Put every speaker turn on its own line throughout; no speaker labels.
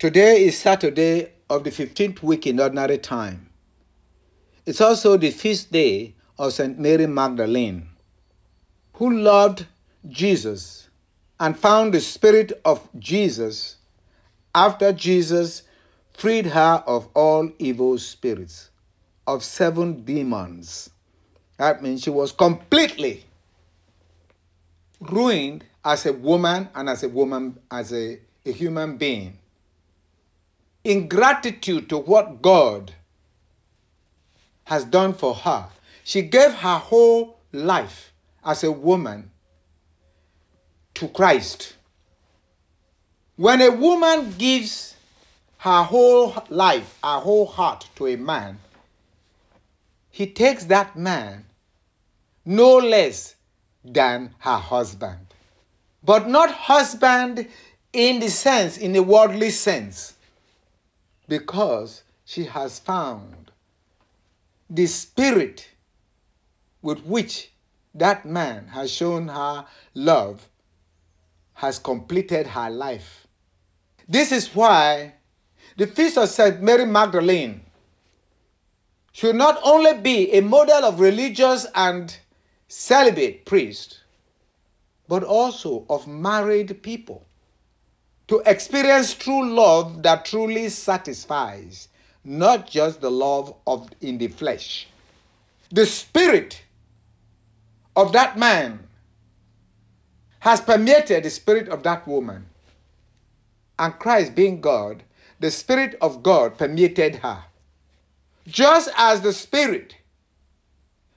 Today is Saturday of the 15th week in ordinary time. It's also the feast day of St. Mary Magdalene, who loved Jesus and found the Spirit of Jesus after Jesus freed her of all evil spirits, of seven demons. That means she was completely ruined as a woman and as a woman, as a, a human being. In gratitude to what God has done for her, she gave her whole life as a woman to Christ. When a woman gives her whole life, her whole heart to a man, he takes that man no less than her husband. But not husband in the sense, in the worldly sense, because she has found the spirit with which that man has shown her love has completed her life. This is why the feast of St. Mary Magdalene should not only be a model of religious and celibate priest, but also of married people to experience true love that truly satisfies, not just the love of in the flesh. The spirit of that man has permeated the spirit of that woman. And Christ being God, the spirit of God permeated her. Just as the spirit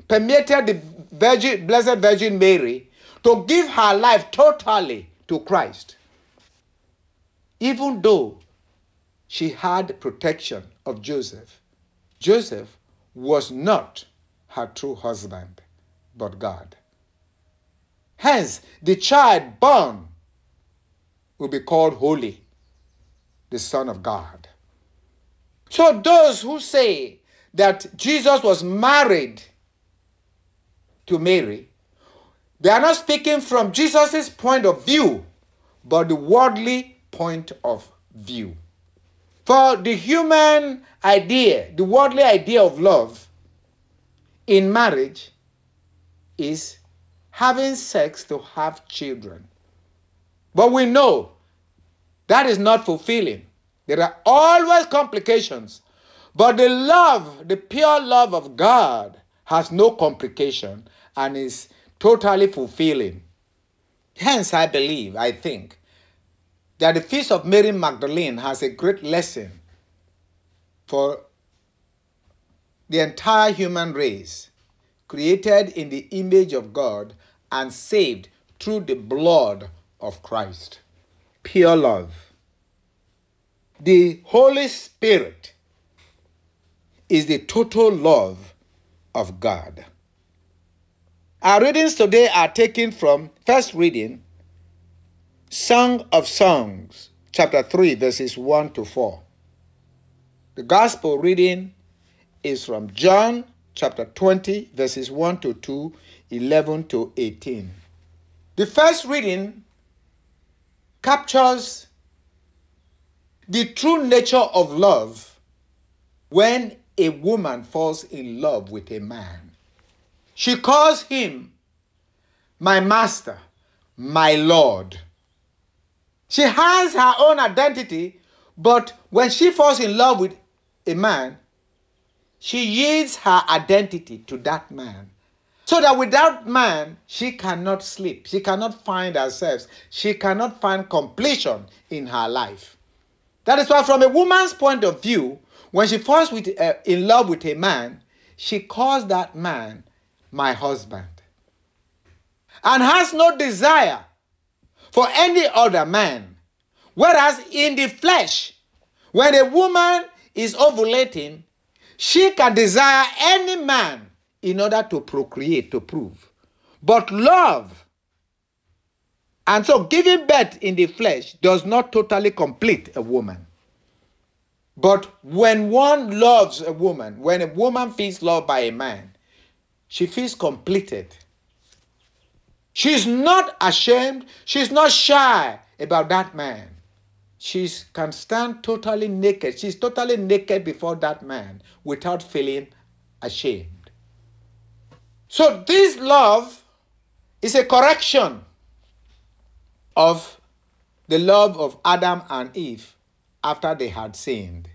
permeated the Virgin, Blessed Virgin Mary to give her life totally to Christ. Even though she had protection of Joseph, Joseph was not her true husband, but God. Hence, the child born will be called holy, the Son of God. So, those who say that Jesus was married to Mary, they are not speaking from Jesus' point of view, but the worldly point of view. For the human idea, the worldly idea of love in marriage is having sex to have children. But we know that is not fulfilling. There are always complications. But the love, the pure love of God, has no complication and is totally fulfilling. Hence, I believe, I think, that the Feast of Mary Magdalene has a great lesson for the entire human race, created in the image of God and saved through the blood of Christ. Pure love. The Holy Spirit is the total love of God. Our readings today are taken from first reading, Song of Songs, chapter 3, verses 1 to 4. The gospel reading is from John chapter 20, verses 1 to 2, 11 to 18. The first reading captures the true nature of love when a woman falls in love with a man. She calls him my master, my Lord. She has her own identity, but when she falls in love with a man, she yields her identity to that man. So that without man, she cannot sleep. She cannot find herself. She cannot find completion in her life. That is why, from a woman's point of view, when she falls with, uh, in love with a man, she calls that man my husband, and has no desire for any other man. Whereas in the flesh, when a woman is ovulating, she can desire any man in order to procreate, to prove. But love, and so giving birth in the flesh does not totally complete a woman. But when one loves a woman, when a woman feels loved by a man, she feels completed. She's not ashamed, she's not shy about that man. she can stand totally naked. She's totally naked before that man without feeling ashamed. So, this love is a correction of the love of Adam and Eve after they had sinned.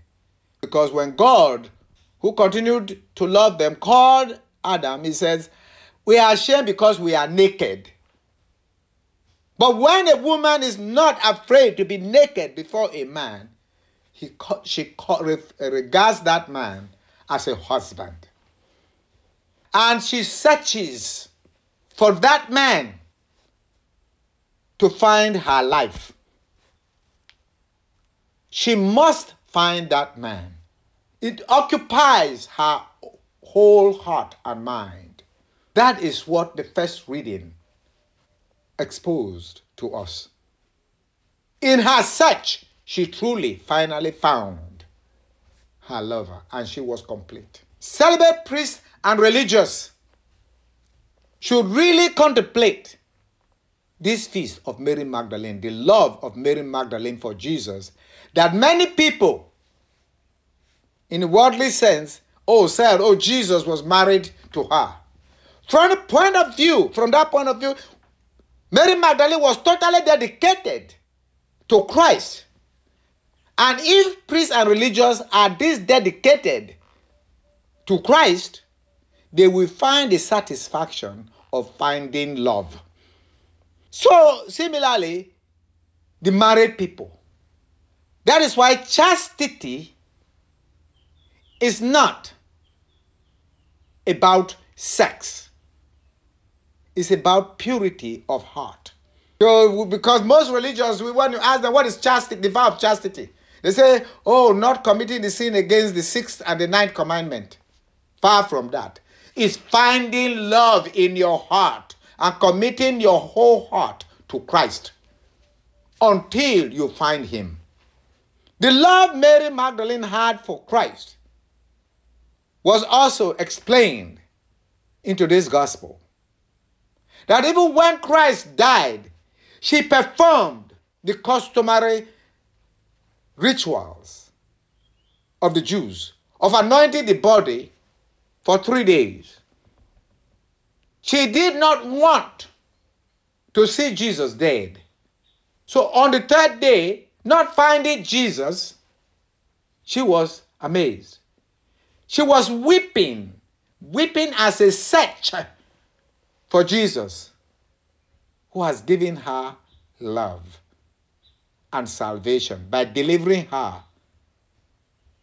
Because when God, who continued to love them, called Adam, he says, We are ashamed because we are naked. But when a woman is not afraid to be naked before a man, he, she regards that man as a husband. And she searches for that man to find her life. She must find that man. It occupies her whole heart and mind. That is what the first reading exposed to us. In her search, she truly finally found her lover and she was complete. Celibate priests and religious should really contemplate this feast of Mary Magdalene, the love of Mary Magdalene for Jesus, that many people, in a worldly sense, oh, said, oh, Jesus was married to her. From point of view, from that point of view, Mary Magdalene was totally dedicated to Christ. And if priests and religious are this dedicated to Christ, they will find the satisfaction of finding love. So, similarly, the married people. That is why chastity is not about sex, it's about purity of heart. So, because most religions, we want to ask them what is chastity, the vow of chastity. They say, oh, not committing the sin against the sixth and the ninth commandment. Far from that. It's finding love in your heart and committing your whole heart to Christ until you find him. The love Mary Magdalene had for Christ was also explained in today's gospel. That even when Christ died, she performed the customary rituals of the Jews of anointing the body for three days she did not want to see Jesus dead. So on the third day, not finding Jesus, she was amazed. She was weeping, weeping as a search for Jesus, who has given her love and salvation by delivering her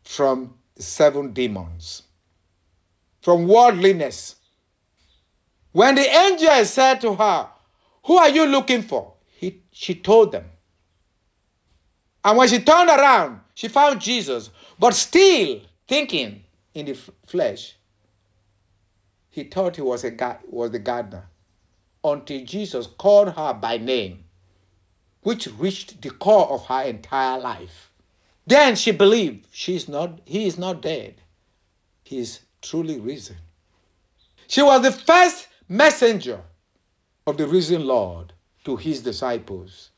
from seven demons, from worldliness, when the angel said to her, Who are you looking for? He, she told them. And when she turned around, she found Jesus, but still thinking in the flesh, he thought he was, a, was the gardener until Jesus called her by name, which reached the core of her entire life. Then she believed she is not, he is not dead. He is truly risen. She was the first messenger of the risen Lord to his disciples.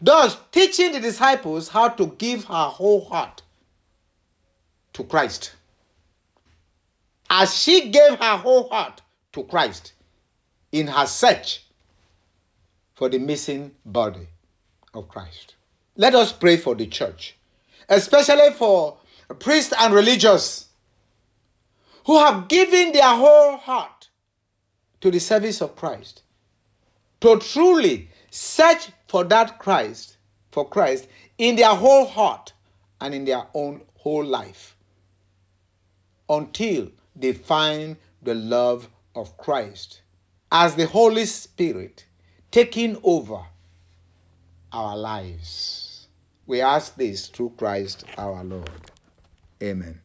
Thus, teaching the disciples how to give her whole heart to Christ. As she gave her whole heart to Christ in her search for the missing body of Christ. Let us pray for the church, especially for priests and religious who have given their whole heart to the service of Christ, to truly search for that Christ, for Christ, in their whole heart and in their own whole life until they find the love of Christ as the Holy Spirit taking over our lives. We ask this through Christ our Lord. Amen.